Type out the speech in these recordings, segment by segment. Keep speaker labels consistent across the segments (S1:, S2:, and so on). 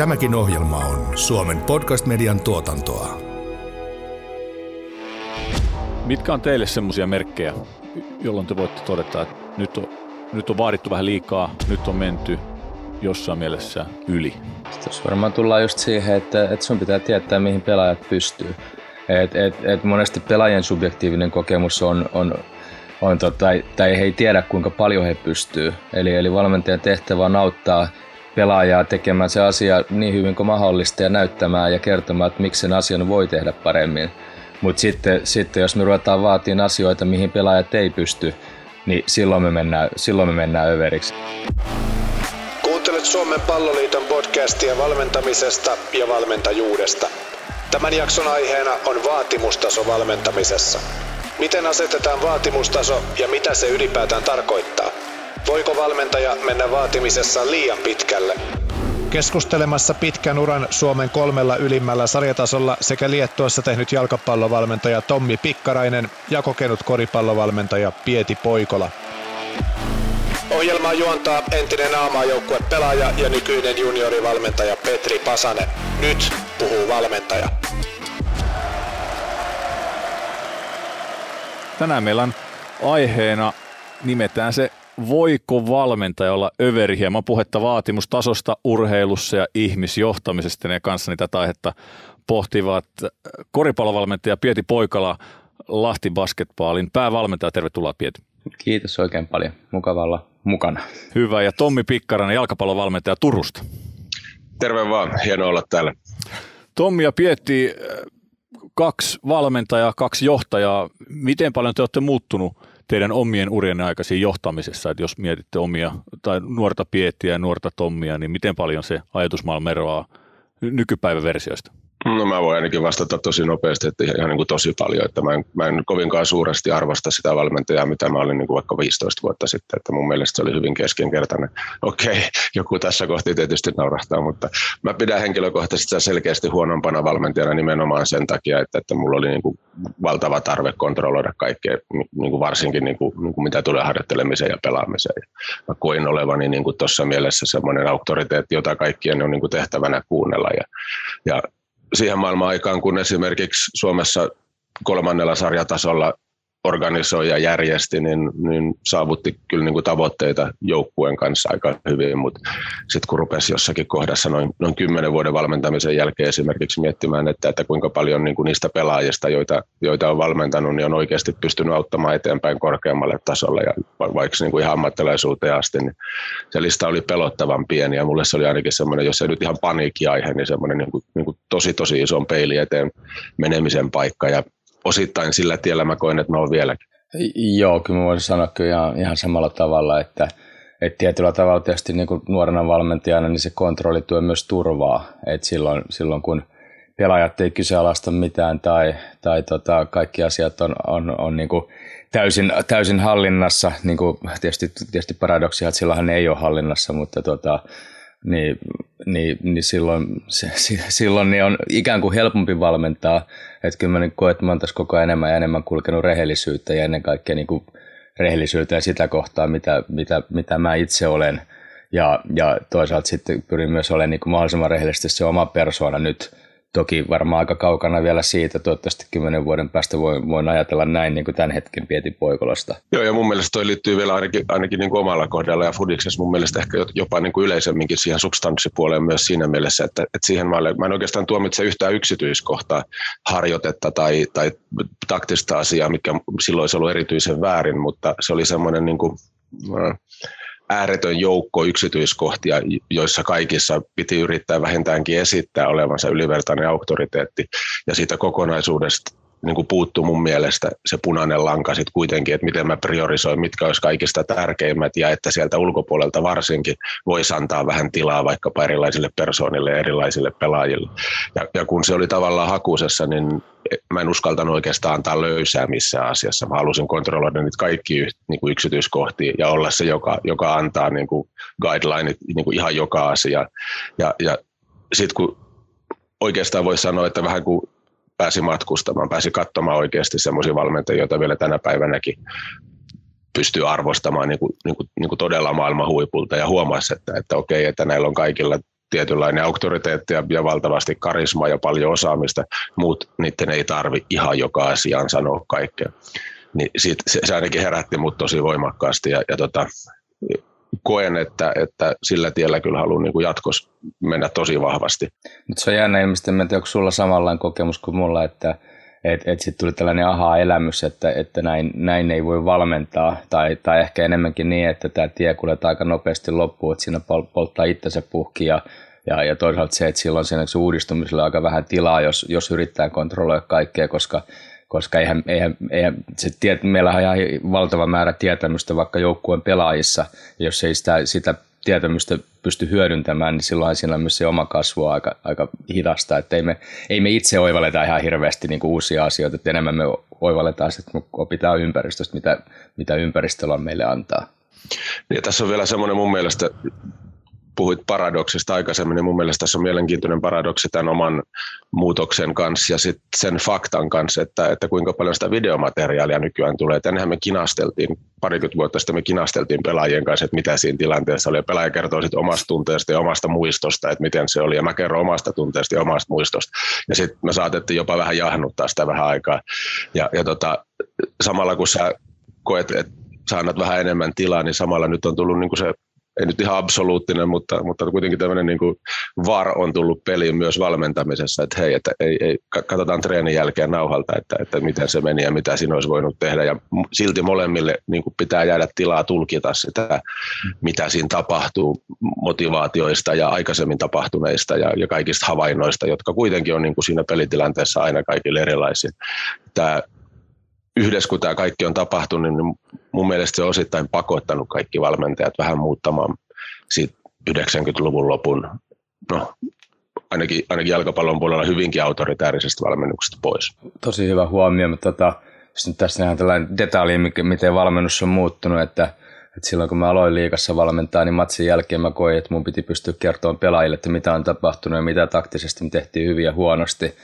S1: Tämäkin ohjelma on Suomen podcast-median tuotantoa.
S2: Mitkä on teille semmoisia merkkejä, jolloin te voitte todeta, että nyt on, nyt on vaadittu vähän liikaa, nyt on menty jossain mielessä yli?
S3: Tuossa varmaan tullaan just siihen, että, että sun pitää tietää, mihin pelaajat pystyy. Et, et, et monesti pelaajien subjektiivinen kokemus on, on, on tota, tai he ei tiedä, kuinka paljon he pystyy. Eli, eli valmentajan tehtävä on auttaa pelaajaa tekemään se asia niin hyvin kuin mahdollista ja näyttämään ja kertomaan, että miksi sen asian voi tehdä paremmin. Mutta sitten, sitten jos me ruvetaan vaatimaan asioita, mihin pelaajat ei pysty, niin silloin me mennään, silloin me mennään överiksi.
S4: Kuuntelet Suomen palloliiton podcastia valmentamisesta ja valmentajuudesta. Tämän jakson aiheena on vaatimustaso valmentamisessa. Miten asetetaan vaatimustaso ja mitä se ylipäätään tarkoittaa? Voiko valmentaja mennä vaatimisessa liian pitkälle? Keskustelemassa pitkän uran Suomen kolmella ylimmällä sarjatasolla sekä Liettuassa tehnyt jalkapallovalmentaja Tommi Pikkarainen ja kokenut koripallovalmentaja Pieti Poikola. Ohjelmaa juontaa entinen aamaajoukkue pelaaja ja nykyinen juniorivalmentaja Petri Pasanen. Nyt puhuu valmentaja.
S2: Tänään meillä on aiheena, nimetään se voiko valmentaja olla överi hieman puhetta vaatimustasosta urheilussa ja ihmisjohtamisesta. Ne kanssa tätä aihetta pohtivat koripallovalmentaja Pieti Poikala Lahti Basketballin päävalmentaja. Tervetuloa Pieti.
S3: Kiitos oikein paljon. Mukavalla mukana.
S2: Hyvä. Ja Tommi Pikkarainen, jalkapallovalmentaja Turusta.
S5: Terve vaan. Hienoa olla täällä.
S2: Tommi ja Pietti, kaksi valmentajaa, kaksi johtajaa. Miten paljon te olette muuttunut teidän omien urien aikaisiin johtamisessa, että jos mietitte omia tai nuorta Piettiä ja nuorta Tommia, niin miten paljon se ajatusmaailma eroaa nykypäivän versioista?
S5: No mä voin ainakin vastata tosi nopeasti, että ihan niin kuin tosi paljon, että mä en, mä en kovinkaan suuresti arvosta sitä valmentajaa, mitä mä olin niin kuin vaikka 15 vuotta sitten, että mun mielestä se oli hyvin keskinkertainen. Okei, joku tässä kohti tietysti naurahtaa, mutta mä pidän henkilökohtaisesti selkeästi huonompana valmentajana nimenomaan sen takia, että, että mulla oli niin kuin valtava tarve kontrolloida kaikkea, niin kuin varsinkin niin kuin, niin kuin mitä tulee harjoittelemiseen ja pelaamiseen. Mä koin olevani niin kuin tuossa mielessä semmoinen auktoriteetti, jota kaikkien on niin kuin tehtävänä kuunnella ja, ja siihen maailman aikaan, kun esimerkiksi Suomessa kolmannella sarjatasolla organisoi ja järjesti, niin, niin saavutti kyllä niin kuin tavoitteita joukkueen kanssa aika hyvin, mutta sitten kun rupesi jossakin kohdassa noin, noin kymmenen vuoden valmentamisen jälkeen esimerkiksi miettimään, että, että kuinka paljon niin kuin niistä pelaajista, joita, joita on valmentanut, niin on oikeasti pystynyt auttamaan eteenpäin korkeammalle tasolle ja vaikka niin kuin ihan ammattilaisuuteen asti, niin se lista oli pelottavan pieni. Ja mulle se oli ainakin semmoinen, jos ei nyt ihan paniikkiaihe, niin semmoinen niin kuin, niin kuin tosi tosi ison peili eteen menemisen paikka. Ja osittain sillä tiellä mä koen, että mä oon vieläkin.
S3: Joo, kyllä mä voisin sanoa kyllä ihan, ihan samalla tavalla, että, että tietyllä tavalla tietysti niin kuin nuorena valmentajana niin se kontrolli tuo myös turvaa, että silloin, silloin kun pelaajat ei kyseenalaista mitään tai, tai tota, kaikki asiat on, on, on niin kuin täysin, täysin hallinnassa, niin kuin tietysti, tietysti paradoksia, että silloinhan ne ei ole hallinnassa, mutta tota, niin, niin, niin silloin, se, silloin niin on ikään kuin helpompi valmentaa. Että kyllä mä niin koen, että mä tässä koko ajan enemmän ja enemmän kulkenut rehellisyyttä ja ennen kaikkea niin kuin rehellisyyttä ja sitä kohtaa, mitä, mitä, mitä mä itse olen. Ja, ja toisaalta sitten pyrin myös olemaan niin kuin mahdollisimman rehellisesti se oma persoona nyt Toki varmaan aika kaukana vielä siitä, toivottavasti kymmenen vuoden päästä voin, voin ajatella näin niin kuin tämän hetken Pieti Poikolasta.
S5: Joo, ja mun mielestä toi liittyy vielä ainakin, ainakin niin kuin omalla kohdalla ja Fudiksessa mun mielestä ehkä jopa niin kuin yleisemminkin siihen substanssipuoleen myös siinä mielessä, että, että siihen mä, olen, mä en oikeastaan tuomitse yhtään yksityiskohtaa, harjoitetta tai, tai taktista asiaa, mikä silloin olisi ollut erityisen väärin, mutta se oli semmoinen niin kuin, ääretön joukko yksityiskohtia, joissa kaikissa piti yrittää vähintäänkin esittää olevansa ylivertainen auktoriteetti. Ja siitä kokonaisuudesta niin kuin puuttuu mun mielestä se punainen lanka sitten kuitenkin, että miten mä priorisoin, mitkä olisi kaikista tärkeimmät ja että sieltä ulkopuolelta varsinkin voisi antaa vähän tilaa vaikkapa erilaisille persoonille ja erilaisille pelaajille. Ja, ja kun se oli tavallaan hakusessa, niin mä en uskaltanut oikeastaan antaa löysää missään asiassa. Mä halusin kontrolloida niitä kaikki niin kuin yksityiskohtia ja olla se, joka, joka antaa niin kuin guidelineit niin kuin ihan joka asia. Ja, ja sitten kun oikeastaan voi sanoa, että vähän kuin pääsi matkustamaan, pääsi katsomaan oikeasti semmoisia valmentajia, joita vielä tänä päivänäkin pystyy arvostamaan niin kuin, niin kuin, niin kuin todella maailman huipulta ja huomasi, että, että okei, että näillä on kaikilla tietynlainen auktoriteetti ja, ja valtavasti karismaa ja paljon osaamista, mutta niiden ei tarvi ihan joka asiaan sanoa kaikkea. Niin sit, se, se ainakin herätti mut tosi voimakkaasti ja, ja tota, koen, että, että sillä tiellä kyllä haluan niin jatkossa mennä tosi vahvasti.
S3: Mutta se on jännä ilmeisesti, tiedä, onko sulla samanlainen kokemus kuin mulla, että et, et sitten tuli tällainen aha-elämys, että, että näin, näin ei voi valmentaa, tai, tai ehkä enemmänkin niin, että tämä tie kuljetaan aika nopeasti loppuun, että siinä pol, polttaa itsensä puhki, ja, ja, ja toisaalta se, että silloin siinä uudistumiselle aika vähän tilaa, jos, jos yrittää kontrolloida kaikkea, koska koska eihän, eihän, eihän se tiet, meillä on ihan valtava määrä tietämystä vaikka joukkueen pelaajissa, jos ei sitä, sitä tietämystä pysty hyödyntämään, niin silloin siinä on myös se oma kasvu aika, aika hidasta, että ei me, ei me itse oivalleta ihan hirveästi niin kuin uusia asioita, että enemmän me oivalletaan että me opitaan ympäristöstä, mitä, mitä ympäristöllä on meille antaa.
S5: Ja tässä on vielä semmoinen mun mielestä puhuit paradoksista aikaisemmin, niin mun mielestä tässä on mielenkiintoinen paradoksi tämän oman muutoksen kanssa ja sitten sen faktan kanssa, että, että kuinka paljon sitä videomateriaalia nykyään tulee. Et ennenhän me kinasteltiin, parikymmentä vuotta sitten me kinasteltiin pelaajien kanssa, että mitä siinä tilanteessa oli. Ja pelaaja kertoo sitten omasta tunteesta ja omasta muistosta, että miten se oli. Ja mä kerron omasta tunteesta ja omasta muistosta. Ja sitten me saatettiin jopa vähän jahnuttaa sitä vähän aikaa. Ja, ja tota, samalla kun sä koet, että sä annat vähän enemmän tilaa, niin samalla nyt on tullut niin kuin se ei nyt ihan absoluuttinen, mutta, mutta kuitenkin tämmöinen niin kuin VAR on tullut peliin myös valmentamisessa, että hei, että ei, ei, katsotaan treenin jälkeen nauhalta, että, että miten se meni ja mitä siinä olisi voinut tehdä ja silti molemmille niin kuin pitää jäädä tilaa tulkita sitä, mitä siinä tapahtuu motivaatioista ja aikaisemmin tapahtuneista ja, ja kaikista havainnoista, jotka kuitenkin on niin kuin siinä pelitilanteessa aina kaikille erilaisia. Tämä yhdessä kun tämä kaikki on tapahtunut, niin mun mielestä se on osittain pakottanut kaikki valmentajat vähän muuttamaan siitä 90-luvun lopun, no ainakin, ainakin jalkapallon puolella hyvinkin autoritäärisestä valmennuksesta pois.
S3: Tosi hyvä huomio, mutta tota, nyt tässä nähdään tällainen detalji, miten valmennus on muuttunut, että, että silloin kun mä aloin liikassa valmentaa, niin matsin jälkeen mä koin, että mun piti pystyä kertomaan pelaajille, että mitä on tapahtunut ja mitä taktisesti me tehtiin hyvin ja huonosti.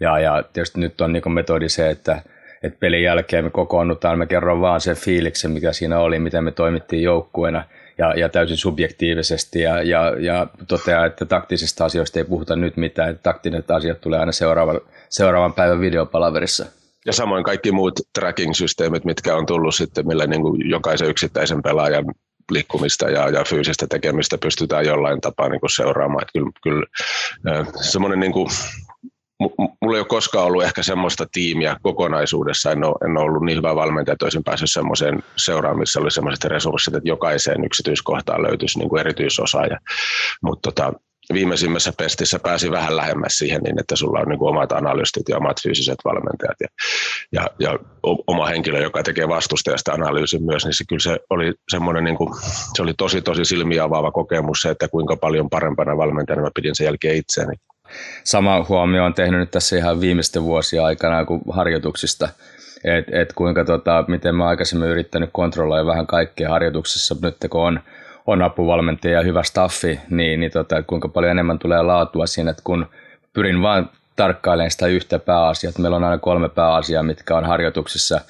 S3: Ja, ja tietysti nyt on niin metodi se, että että pelin jälkeen me kokoonnutaan, me kerron vaan sen fiiliksen, mikä siinä oli, miten me toimittiin joukkueena ja, ja täysin subjektiivisesti ja, ja, ja toteaa, että taktisista asioista ei puhuta nyt mitään, että taktiset asiat tulee aina seuraavan, seuraavan päivän videopalaverissa.
S5: Ja samoin kaikki muut tracking-systeemit, mitkä on tullut sitten, millä niin kuin jokaisen yksittäisen pelaajan liikkumista ja, ja fyysistä tekemistä pystytään jollain tapaa niin kuin seuraamaan. Että kyllä, kyllä semmoinen niin kuin mulla ei ole koskaan ollut ehkä semmoista tiimiä kokonaisuudessa, en ole, en ole ollut niin hyvä valmentaja, että olisin päässyt semmoiseen seuraan, missä oli semmoiset resurssit, että jokaiseen yksityiskohtaan löytyisi niin kuin erityisosaaja. Mutta tota, viimeisimmässä pestissä pääsi vähän lähemmäs siihen niin, että sulla on niin kuin omat analystit ja omat fyysiset valmentajat ja, ja, ja oma henkilö, joka tekee vastustajasta analyysin myös, niin se kyllä se oli semmoinen, niin kuin, se oli tosi tosi silmiä avaava kokemus se, että kuinka paljon parempana valmentajana mä pidin sen jälkeen itseäni
S3: sama huomio on tehnyt nyt tässä ihan viimeisten vuosien aikana kuin harjoituksista, että et kuinka tota, miten mä aikaisemmin yrittänyt kontrolloida vähän kaikkea harjoituksessa, nyt kun on, on apuvalmentaja ja hyvä staffi, niin, niin tota, kuinka paljon enemmän tulee laatua siinä, että kun pyrin vain tarkkailemaan sitä yhtä pääasiaa, että meillä on aina kolme pääasiaa, mitkä on harjoituksessa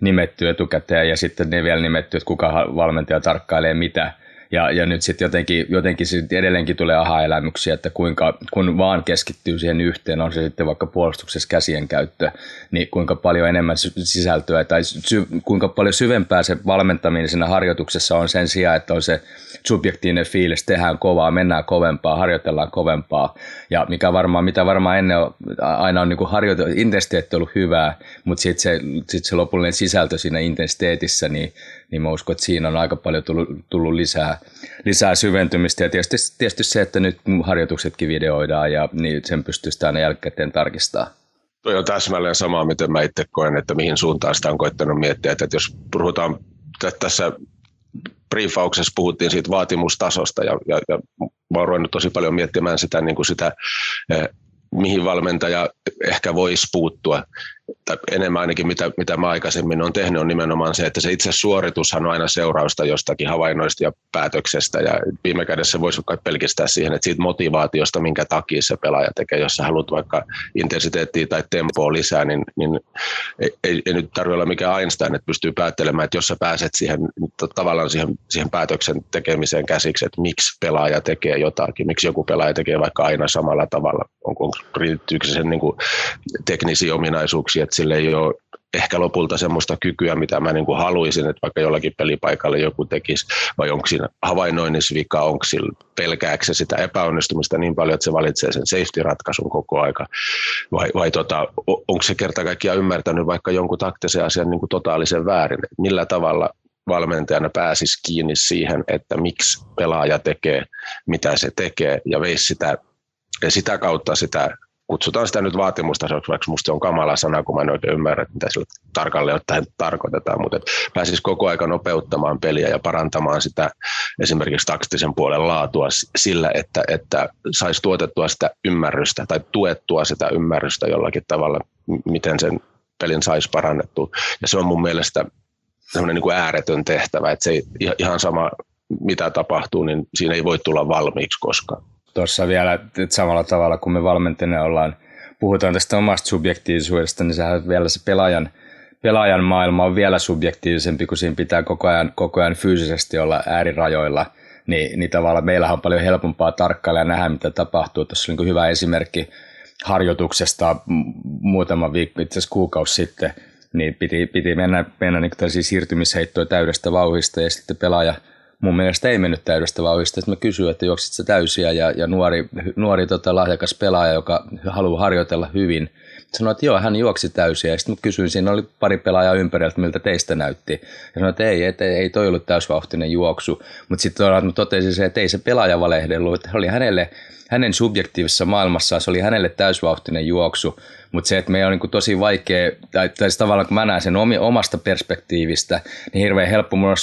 S3: nimetty etukäteen ja sitten ne vielä nimetty, että kuka valmentaja tarkkailee mitä, ja, ja nyt sitten jotenkin, jotenkin sit edelleenkin tulee aha-elämyksiä, että kuinka, kun vaan keskittyy siihen yhteen, on se sitten vaikka puolustuksessa käsien käyttö, niin kuinka paljon enemmän sisältöä tai sy, kuinka paljon syvempää se valmentaminen siinä harjoituksessa on sen sijaan, että on se subjektiivinen fiilis, tehdään kovaa, mennään kovempaa, harjoitellaan kovempaa. Ja mikä varmaan, mitä varmaan ennen on, aina on niin harjoiteltu, intensiteetti ollut hyvää, mutta sitten se, sit se lopullinen sisältö siinä intensiteetissä, niin niin mä uskon, että siinä on aika paljon tullut, tullut lisää, lisää syventymistä. Ja tietysti, tietysti se, että nyt harjoituksetkin videoidaan ja niin sen pystyy sitä aina jälkikäteen tarkistaa.
S5: Toi on täsmälleen sama, miten mä itse koen, että mihin suuntaan sitä on koettanut miettiä. Että jos puhutaan tässä briefauksessa puhuttiin siitä vaatimustasosta ja, ja, ja mä oon ruvennut tosi paljon miettimään sitä, niin kuin sitä eh, mihin valmentaja ehkä voisi puuttua tai enemmän ainakin mitä, mitä mä aikaisemmin olen tehnyt, on nimenomaan se, että se itse suoritushan on aina seurausta jostakin havainnoista ja päätöksestä, ja viime kädessä voisi pelkistää siihen, että siitä motivaatiosta, minkä takia se pelaaja tekee, jos sä haluat vaikka intensiteettiä tai tempoa lisää, niin, niin ei, ei, ei nyt tarvitse olla mikään Einstein, että pystyy päättelemään, että jos sä pääset siihen tavallaan siihen, siihen päätöksen tekemiseen käsiksi, että miksi pelaaja tekee jotakin, miksi joku pelaaja tekee vaikka aina samalla tavalla, onko, riittyykö se sen niin teknisiä ominaisuuksia, että sille ei ole ehkä lopulta semmoista kykyä, mitä mä niin kuin haluaisin, että vaikka jollakin pelipaikalle joku tekisi, vai onko siinä havainnoinnissa vika, onko sillä pelkääkö se sitä epäonnistumista niin paljon, että se valitsee sen safety-ratkaisun koko aika, vai, vai tota, onko se kerta kaikkiaan ymmärtänyt vaikka jonkun taktisen asian niin kuin totaalisen väärin, millä tavalla valmentajana pääsisi kiinni siihen, että miksi pelaaja tekee, mitä se tekee, ja veisi sitä, ja sitä kautta sitä kutsutaan sitä nyt vaatimustasoksi, vaikka musta se on kamala sana, kun mä en oikein ymmärrä, mitä sillä tarkalleen ottaen tarkoitetaan, mutta pääsisi koko aika nopeuttamaan peliä ja parantamaan sitä esimerkiksi taktisen puolen laatua sillä, että, että saisi tuotettua sitä ymmärrystä tai tuettua sitä ymmärrystä jollakin tavalla, miten sen pelin saisi parannettua. Ja se on mun mielestä semmoinen niin kuin ääretön tehtävä, että se ei, ihan sama mitä tapahtuu, niin siinä ei voi tulla valmiiksi koskaan
S3: tuossa vielä, että samalla tavalla kun me valmentajana ollaan, puhutaan tästä omasta subjektiivisuudesta, niin sehän vielä se pelaajan, pelaajan maailma on vielä subjektiivisempi, kun siinä pitää koko ajan, koko ajan fyysisesti olla äärirajoilla, niin, niin tavallaan meillähän on paljon helpompaa tarkkailla ja nähdä, mitä tapahtuu. Tuossa on niin hyvä esimerkki harjoituksesta muutama viikko, itse asiassa kuukausi sitten, niin piti, piti mennä, mennä niin siirtymisheittoja täydestä vauhista ja sitten pelaaja – mun mielestä ei mennyt täydestä vauhdista. Sitten mä kysyin, että juoksit se täysiä ja, ja nuori, nuori tota, lahjakas pelaaja, joka haluaa harjoitella hyvin, sanoi, että joo, hän juoksi täysiä. Sitten mä kysyin, siinä oli pari pelaajaa ympärillä, että miltä teistä näytti. Ja sanoin, että ei, että ei toi ollut täysvauhtinen juoksu. Mutta sitten totesin se, että ei se pelaaja valehdellut, että oli hänelle, hänen subjektiivisessa maailmassaan se oli hänelle täysvauhtinen juoksu. Mutta se, että meidän on niin tosi vaikea, tai, tai tavallaan kun mä näen sen omasta perspektiivistä, niin hirveän helppo mun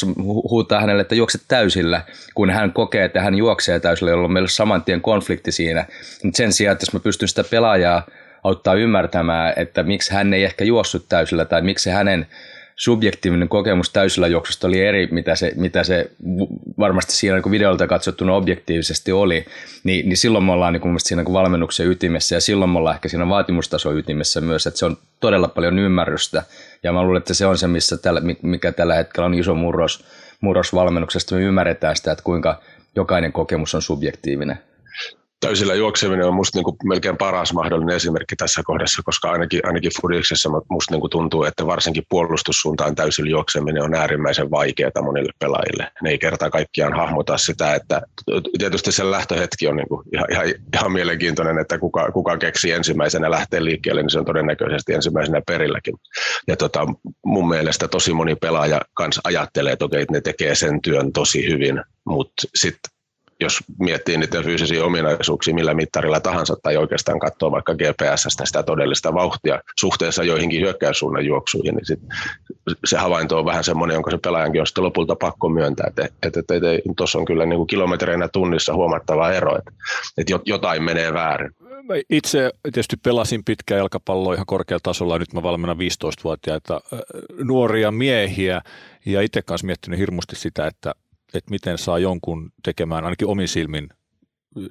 S3: huutaa hänelle, että juokset täysillä, kun hän kokee, että hän juoksee täysillä, jolloin meillä on saman tien konflikti siinä. Mutta sen sijaan, että jos mä pystyn sitä pelaajaa auttaa ymmärtämään, että miksi hän ei ehkä juossut täysillä tai miksi hänen subjektiivinen kokemus täysillä juoksusta oli eri, mitä se, mitä se varmasti siinä niin videolta katsottuna objektiivisesti oli, niin, niin silloin me ollaan niin siinä niin valmennuksen ytimessä ja silloin me ollaan ehkä siinä vaatimustason ytimessä myös, että se on todella paljon ymmärrystä. Ja mä luulen, että se on se, missä tällä, mikä tällä hetkellä on iso murros, murros valmennuksesta, me ymmärretään sitä, että kuinka jokainen kokemus on subjektiivinen
S5: täysillä juokseminen on musta niin kuin melkein paras mahdollinen esimerkki tässä kohdassa, koska ainakin, ainakin Fudiksessa musta niin kuin tuntuu, että varsinkin puolustussuuntaan täysillä juokseminen on äärimmäisen vaikeaa monille pelaajille. Ne ei kerta kaikkiaan hahmota sitä, että tietysti se lähtöhetki on niin kuin ihan, ihan, ihan, mielenkiintoinen, että kuka, kuka keksii ensimmäisenä lähteä liikkeelle, niin se on todennäköisesti ensimmäisenä perilläkin. Ja tota, mun mielestä tosi moni pelaaja kanssa ajattelee, että okei, ne tekee sen työn tosi hyvin, mutta sitten jos miettii niiden fyysisiä ominaisuuksia millä mittarilla tahansa tai oikeastaan katsoo vaikka GPSstä sitä todellista vauhtia suhteessa joihinkin hyökkäyssuunnan juoksuihin, niin sit se havainto on vähän semmoinen, jonka se pelaajankin on sitten lopulta pakko myöntää, että, että, että, että tuossa on kyllä niin kuin kilometreinä tunnissa huomattava ero, että, että jotain menee väärin.
S2: Itse tietysti pelasin pitkään jalkapalloa ihan korkealla tasolla, nyt mä valmennan 15-vuotiaita nuoria miehiä ja itse kanssa miettinyt hirmusti sitä, että että miten saa jonkun tekemään ainakin omin silmin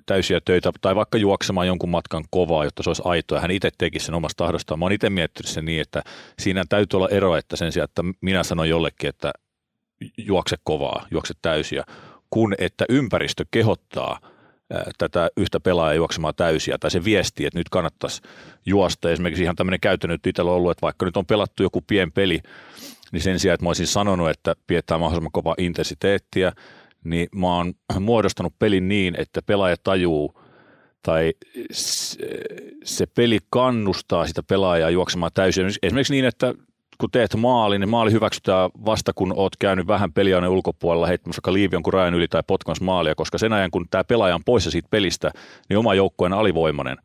S2: täysiä töitä tai vaikka juoksemaan jonkun matkan kovaa, jotta se olisi aitoa. Hän itse teki sen omasta tahdostaan. Mä oon itse miettinyt sen niin, että siinä täytyy olla ero, että sen sijaan, että minä sanon jollekin, että juokse kovaa, juokse täysiä, kun että ympäristö kehottaa tätä yhtä pelaajaa juoksemaan täysiä, tai se viesti, että nyt kannattaisi juosta. Esimerkiksi ihan tämmöinen käytännön nyt itsellä on ollut, että vaikka nyt on pelattu joku pien peli, niin sen sijaan, että mä olisin sanonut, että pidetään mahdollisimman kovaa intensiteettiä, niin mä oon muodostanut pelin niin, että pelaaja tajuu tai se peli kannustaa sitä pelaajaa juoksemaan täysin. Esimerkiksi niin, että kun teet maali, niin maali hyväksytään vasta kun oot käynyt vähän peliaineen ulkopuolella heittämässä vaikka liivi jonkun rajan yli tai potkamassa maalia, koska sen ajan kun tämä pelaaja on poissa siitä pelistä, niin oma joukkue on alivoimainen.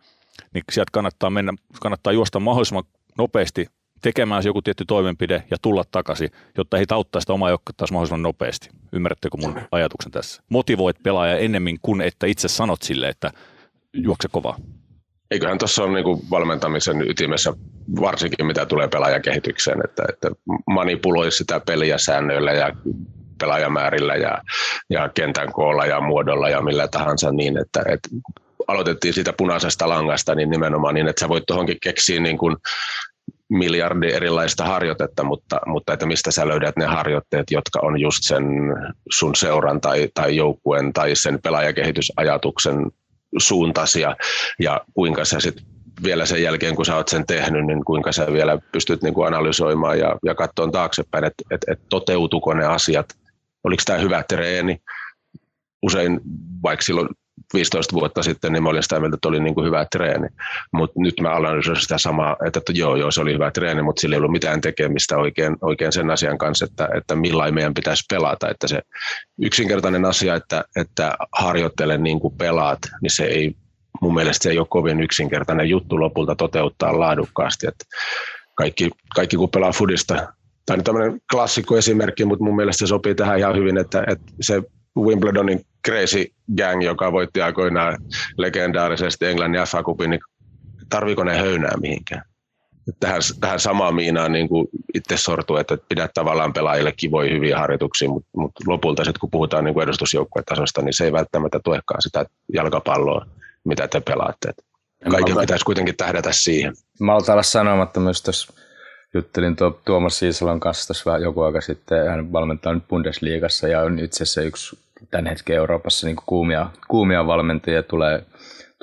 S2: Niin sieltä kannattaa mennä, kannattaa juosta mahdollisimman nopeasti tekemään joku tietty toimenpide ja tulla takaisin, jotta he auttaa sitä omaa joukkoa taas mahdollisimman nopeasti. Ymmärrättekö mun ajatuksen tässä? Motivoit pelaaja ennemmin kuin että itse sanot sille, että juokse kovaa.
S5: eiköhän tuossa ole niin valmentamisen ytimessä, varsinkin mitä tulee pelaajakehitykseen, että, että manipuloi sitä peliä säännöillä ja pelaajamäärillä ja, ja kentän koolla ja muodolla ja millä tahansa niin, että, että aloitettiin siitä punaisesta langasta, niin nimenomaan niin, että sä voit tuohonkin keksiä niin kuin miljardi erilaista harjoitetta, mutta, mutta että mistä sä löydät ne harjoitteet, jotka on just sen sun seuran tai, tai joukkueen tai sen pelaajakehitysajatuksen suuntaisia ja kuinka sä sitten vielä sen jälkeen, kun sä oot sen tehnyt, niin kuinka sä vielä pystyt niin kuin analysoimaan ja, ja katsomaan taaksepäin, että et, et toteutuko ne asiat, oliko tämä hyvä treeni. Usein, vaikka silloin 15 vuotta sitten, niin mä olin sitä mieltä, että oli niin kuin hyvä treeni. Mutta nyt mä analysoin sitä samaa, että, että joo, joo, se oli hyvä treeni, mutta sillä ei ollut mitään tekemistä oikein, oikein sen asian kanssa, että, että millain meidän pitäisi pelata. Että se yksinkertainen asia, että, että harjoittele niin kuin pelaat, niin se ei mun mielestä se ei ole kovin yksinkertainen juttu lopulta toteuttaa laadukkaasti. Että kaikki, kaikki kun pelaa fudista, tai tämmöinen klassikko esimerkki, mutta mun mielestä se sopii tähän ihan hyvin, että, että se Wimbledonin Crazy Gang, joka voitti aikoinaan legendaarisesti Englannin FA Cupin, niin tarviiko ne höynää mihinkään? Tähän, tähän samaan miinaan niin kuin itse sortuu, että pidät tavallaan pelaajille kivoja hyviä harjoituksia, mutta, mutta lopulta sitten kun puhutaan niin edustusjoukkuetasosta, niin se ei välttämättä tuekaan sitä jalkapalloa, mitä te pelaatte. Kaiken pitäisi kuitenkin tähdätä siihen.
S3: Mä olla sanomatta myös tuossa juttelin tuo, Tuomas Siisalon kanssa tässä joku aika sitten. Hän valmentaa nyt Bundesliigassa ja on itse asiassa yksi tämän hetken Euroopassa niin kuumia, kuumia valmentajia tulee,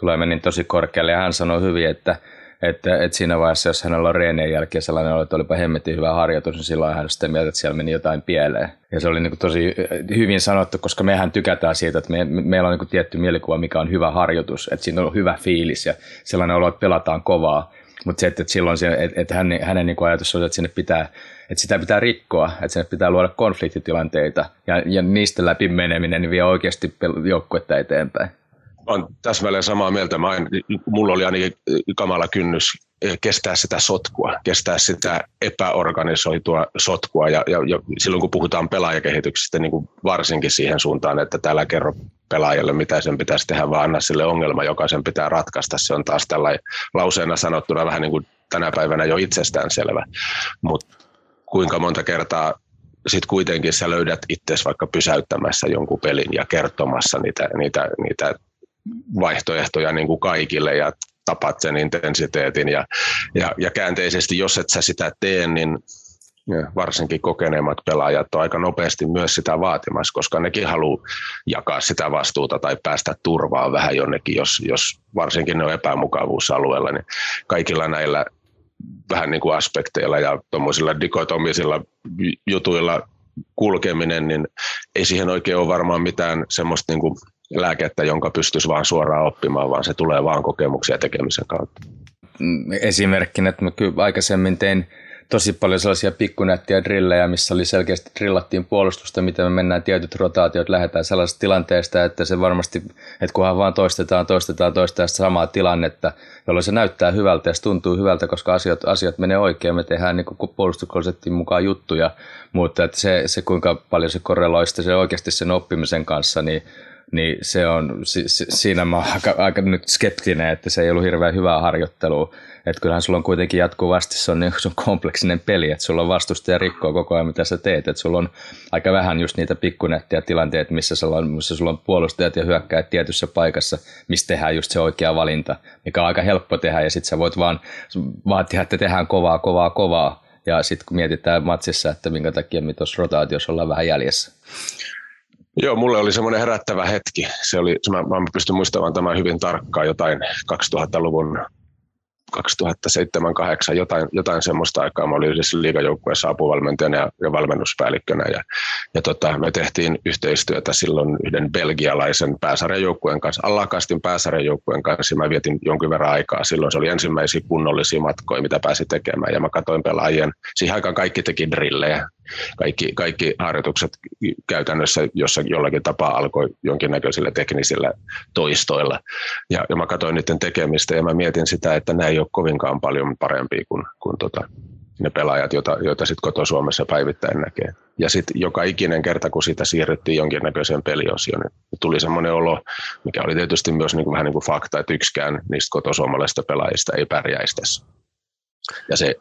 S3: tulee menin tosi korkealle. Ja hän sanoi hyvin, että, että, että siinä vaiheessa, jos hänellä on reenien jälkeen sellainen olo, että olipa hemmetin hyvä harjoitus, niin silloin hän sitten mieltä, että siellä meni jotain pieleen. Ja se oli niin kuin tosi hyvin sanottu, koska mehän tykätään siitä, että me, meillä on niin kuin tietty mielikuva, mikä on hyvä harjoitus, että siinä on hyvä fiilis ja sellainen olo, että pelataan kovaa. Mutta se, että, että silloin se, että, että hänen, hänen niin ajatus oli, että sinne pitää, että sitä pitää rikkoa, että sinne pitää luoda konfliktitilanteita ja, ja niistä läpi meneminen niin vie oikeasti joukkuetta eteenpäin.
S5: Olen täsmälleen samaa mieltä. Mä en, mulla oli ainakin kamala kynnys kestää sitä sotkua, kestää sitä epäorganisoitua sotkua. Ja, ja, ja silloin kun puhutaan pelaajakehityksestä, niin kuin varsinkin siihen suuntaan, että täällä kerro pelaajalle, mitä sen pitäisi tehdä, vaan anna sille ongelma, joka sen pitää ratkaista. Se on taas tällä lauseena sanottuna vähän niin kuin tänä päivänä jo itsestäänselvä. Mutta kuinka monta kertaa sitten kuitenkin sä löydät itsesi vaikka pysäyttämässä jonkun pelin ja kertomassa niitä, niitä, niitä vaihtoehtoja niin kuin kaikille ja tapat sen intensiteetin ja, ja, ja käänteisesti, jos et sä sitä tee, niin varsinkin kokeneemmat pelaajat on aika nopeasti myös sitä vaatimassa, koska nekin haluaa jakaa sitä vastuuta tai päästä turvaan vähän jonnekin, jos, jos varsinkin ne on epämukavuusalueella, niin kaikilla näillä vähän niin kuin aspekteilla ja tuommoisilla dikotomisilla jutuilla kulkeminen, niin ei siihen oikein ole varmaan mitään semmoista niin kuin lääkettä, jonka pystyisi vaan suoraan oppimaan, vaan se tulee vaan kokemuksia tekemisen kautta.
S3: Esimerkkinä, että mä kyllä aikaisemmin tein tosi paljon sellaisia pikkunättiä drillejä, missä oli selkeästi drillattiin puolustusta, miten me mennään tietyt rotaatiot, lähdetään sellaisesta tilanteesta, että se varmasti, että kunhan vaan toistetaan, toistetaan, toistetaan samaa tilannetta, jolloin se näyttää hyvältä ja se tuntuu hyvältä, koska asiat, asiat menee oikein, me tehdään niin puolustuskonseptin mukaan juttuja, mutta että se, se kuinka paljon se korreloi se oikeasti sen oppimisen kanssa, niin niin se on, si, si, siinä mä oon aika, aika nyt skeptinen, että se ei ollut hirveän hyvää harjoittelua. Että kyllähän sulla on kuitenkin jatkuvasti, se on, niin, se on kompleksinen peli, että sulla on vastustaja rikkoa koko ajan, mitä sä teet. Että sulla on aika vähän just niitä pikkunettiä tilanteita, missä sulla on, missä sulla on puolustajat ja hyökkäät tietyssä paikassa, missä tehdään just se oikea valinta, mikä on aika helppo tehdä. Ja sitten sä voit vaan vaatia, että tehdään kovaa, kovaa, kovaa. Ja sitten kun mietitään matsissa, että minkä takia me tuossa rotaatiossa ollaan vähän jäljessä.
S5: Joo, mulle oli semmoinen herättävä hetki. Se oli, mä, mä pystyn muistamaan tämän hyvin tarkkaan jotain 2000-luvun 2007-2008, jotain, jotain semmoista aikaa. Mä olin yhdessä liigajoukkueessa apuvalmentajana ja, ja valmennuspäällikkönä. Ja, ja tota, me tehtiin yhteistyötä silloin yhden belgialaisen pääsarjajoukkueen kanssa, Allakastin pääsarjajoukkueen kanssa. Ja mä vietin jonkin verran aikaa. Silloin se oli ensimmäisiä kunnollisia matkoja, mitä pääsi tekemään. Ja mä katsoin pelaajien. Siihen aikaan kaikki teki drillejä kaikki, kaikki harjoitukset käytännössä jossa jollakin tapaa alkoi jonkinnäköisillä teknisillä toistoilla. Ja, ja mä katsoin niiden tekemistä ja mä mietin sitä, että nämä ei ole kovinkaan paljon parempia kuin, kuin tota, ne pelaajat, joita, joita sitten koto Suomessa päivittäin näkee. Ja sitten joka ikinen kerta, kun sitä siirryttiin jonkinnäköiseen peliosioon, niin tuli semmoinen olo, mikä oli tietysti myös niin kuin, vähän niin kuin fakta, että yksikään niistä kotosuomalaisista pelaajista ei pärjäisi tässä. Ja se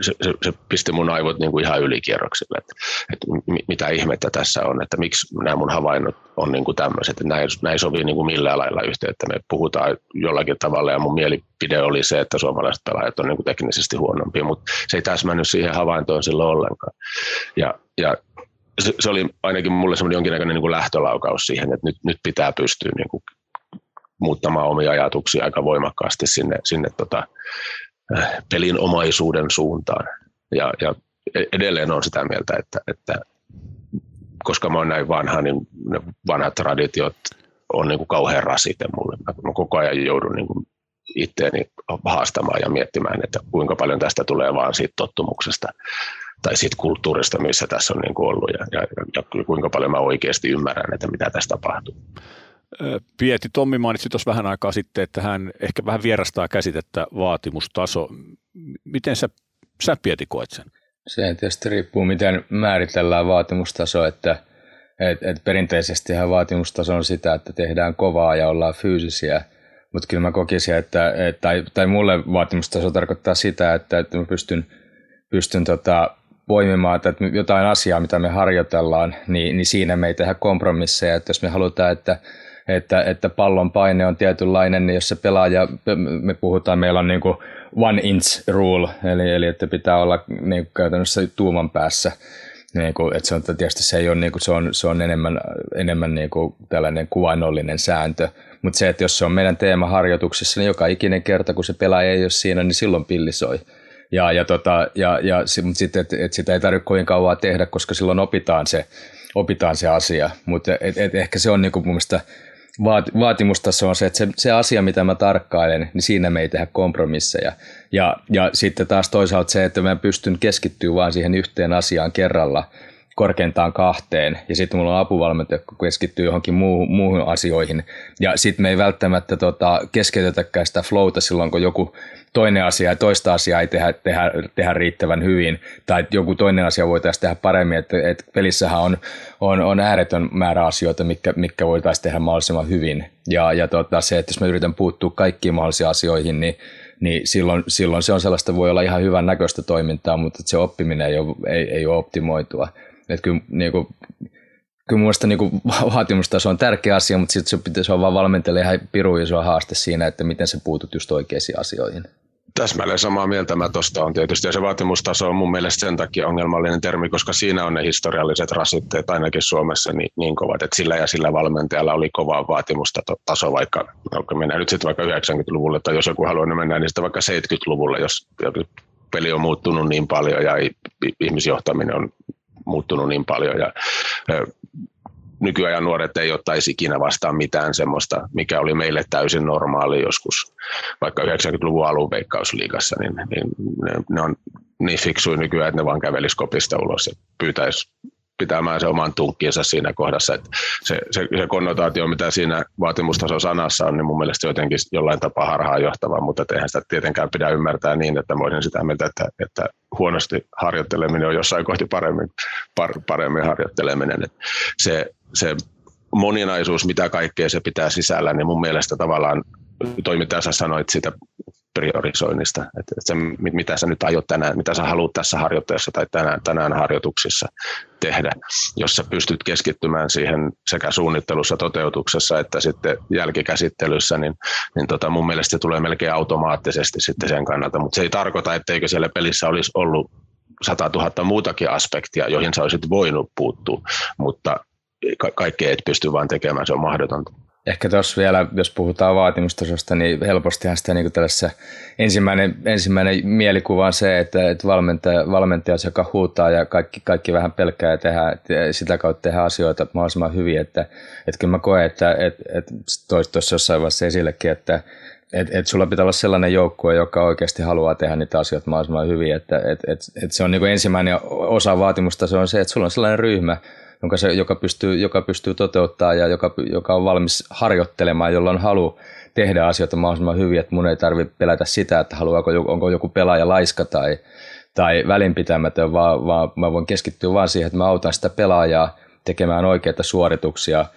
S5: se, se, se pisti mun aivot niin kuin ihan ylikierroksille, että, että mitä ihmettä tässä on, että miksi nämä mun havainnot on niin kuin tämmöiset, että näin, näin sovii niin kuin millään lailla yhteen, että me puhutaan jollakin tavalla ja mun mielipide oli se, että suomalaiset pelaajat on niin kuin teknisesti huonompia, mutta se ei täsmännyt siihen havaintoon silloin ollenkaan. Ja, ja se, se oli ainakin mulle semmoinen jonkinnäköinen niin kuin lähtölaukaus siihen, että nyt, nyt pitää pystyä niin kuin muuttamaan omia ajatuksia aika voimakkaasti sinne, sinne tota, pelin omaisuuden suuntaan. Ja, ja edelleen on sitä mieltä, että, että koska mä oon näin vanha, niin ne vanhat traditiot on niin kuin kauhean rasite mulle. Mä koko ajan joudun niin kuin itteeni haastamaan ja miettimään, että kuinka paljon tästä tulee vaan siitä tottumuksesta tai siitä kulttuurista, missä tässä on niin kuin ollut ja, ja, ja kuinka paljon mä oikeasti ymmärrän, että mitä tässä tapahtuu.
S2: Pieti, Tommi mainitsi tuossa vähän aikaa sitten, että hän ehkä vähän vierastaa käsitettä vaatimustaso. Miten sä, sä Pieti koet sen?
S3: Se tietysti riippuu, miten määritellään vaatimustaso, että et, et perinteisesti vaatimustaso on sitä, että tehdään kovaa ja ollaan fyysisiä, mutta kyllä mä kokisin, että, et, tai, tai mulle vaatimustaso tarkoittaa sitä, että, että mä pystyn, pystyn tota, poimimaan että jotain asiaa, mitä me harjoitellaan, niin, niin siinä me ei tehdä kompromisseja. Että jos me halutaan, että että, että pallon paine on tietynlainen, niin jos se pelaaja, me puhutaan, meillä on niin kuin one inch rule, eli, eli että pitää olla niin kuin käytännössä tuuman päässä, niin kuin, että se on, tietysti se, ei ole, niin kuin, se on, se on enemmän, enemmän niin kuin tällainen kuvainnollinen sääntö, mutta se, että jos se on meidän teemaharjoituksessa, niin joka ikinen kerta, kun se pelaaja ei ole siinä, niin silloin pillisoi. Ja, ja, tota, ja, ja mutta sitten, että et sitä ei tarvitse kovin kauan tehdä, koska silloin opitaan se, opitaan se asia. Mutta ehkä se on niin kuin mun mielestä vaatimustaso on se, että se, se asia, mitä mä tarkkailen, niin siinä me ei tehdä kompromisseja. Ja, ja sitten taas toisaalta se, että mä pystyn keskittyä vain siihen yhteen asiaan kerralla, korkeintaan kahteen, ja sitten mulla on apuvalmentaja, joka keskittyy johonkin muuhun, muuhun asioihin. Ja sitten me ei välttämättä tota, keskeytetäkään sitä flowta silloin, kun joku toinen asia ja toista asiaa ei tehdä, tehdä, tehdä riittävän hyvin, tai joku toinen asia voitaisiin tehdä paremmin, että, että pelissähän on, on, on ääretön määrä asioita, mitkä, mitkä voitaisiin tehdä mahdollisimman hyvin, ja, ja tota, se, että jos mä yritän puuttua kaikkiin mahdollisiin asioihin, niin niin silloin, silloin se on sellaista, voi olla ihan hyvän näköistä toimintaa, mutta se oppiminen ei ole, ei, ei ole optimoitua. Että kyllä, niin kuin, kyllä mielestäni niin vaatimustaso on tärkeä asia, mutta sitten se pitäisi olla vaan valmentella ihan piru iso haaste siinä, että miten se puutut just oikeisiin asioihin.
S5: Täsmälleen samaa mieltä mä tuosta on tietysti, ja se vaatimustaso on mun mielestä sen takia ongelmallinen termi, koska siinä on ne historialliset rasitteet ainakin Suomessa niin, niin kovat, että sillä ja sillä valmentajalla oli kova vaatimustaso, vaikka no, mennään nyt sitten vaikka 90-luvulle, tai jos joku haluaa niin mennään, niin sitten vaikka 70-luvulle, jos peli on muuttunut niin paljon ja ihmisjohtaminen on muuttunut niin paljon. Ja nykyajan nuoret ei ottaisi ikinä vastaan mitään semmoista, mikä oli meille täysin normaali joskus, vaikka 90-luvun alun veikkausliigassa, niin, niin ne, ne, on niin fiksuja nykyään, että ne vaan kävelisi kopista ulos ja pyytäisi pitämään se oman tunkkiinsa siinä kohdassa. Että se, se, se konnotaatio, mitä siinä vaatimustason sanassa on, niin mun mielestä jotenkin jollain tapaa harhaan johtava, mutta eihän sitä tietenkään pidä ymmärtää niin, että mä olisin sitä mieltä, että, että huonosti harjoitteleminen on jossain kohti paremmin, par, paremmin harjoitteleminen. Että se, se moninaisuus, mitä kaikkea se pitää sisällä, niin mun mielestä tavallaan toimittaja sä sanoit sitä priorisoinnista, että se, mitä sä nyt aiot tänään, mitä sä haluat tässä harjoitteessa tai tänään, tänään harjoituksissa tehdä, jos sä pystyt keskittymään siihen sekä suunnittelussa, toteutuksessa että sitten jälkikäsittelyssä, niin, niin tota mun mielestä se tulee melkein automaattisesti sitten sen kannalta, mutta se ei tarkoita, etteikö siellä pelissä olisi ollut 100 000 muutakin aspektia, joihin sä olisit voinut puuttua, mutta ka- kaikkea et pysty vaan tekemään, se on mahdotonta.
S3: Ehkä tuossa vielä, jos puhutaan vaatimustasosta, niin helpostihan sitä niin tällaisessa ensimmäinen, ensimmäinen mielikuva on se, että, että valmentaja, valmentaja joka huutaa ja kaikki, kaikki vähän pelkkää ja tehdä, sitä kautta tehdä asioita mahdollisimman hyvin. Että, että kyllä mä koen, että, että, että tuossa jossain vaiheessa esillekin, että, että et sulla pitää olla sellainen joukkue, joka oikeasti haluaa tehdä niitä asioita mahdollisimman hyvin. Että et, et, et se on niin ensimmäinen osa vaatimusta, se on se, että sulla on sellainen ryhmä, jonka se, joka, pystyy, joka pystyy toteuttamaan ja joka, joka on valmis harjoittelemaan, jolla on halu tehdä asioita mahdollisimman hyvin, että mun ei tarvitse pelätä sitä, että haluaako, onko joku pelaaja laiska tai, tai välinpitämätön, vaan, vaan mä voin keskittyä vaan siihen, että mä autan sitä pelaajaa tekemään oikeita suorituksia –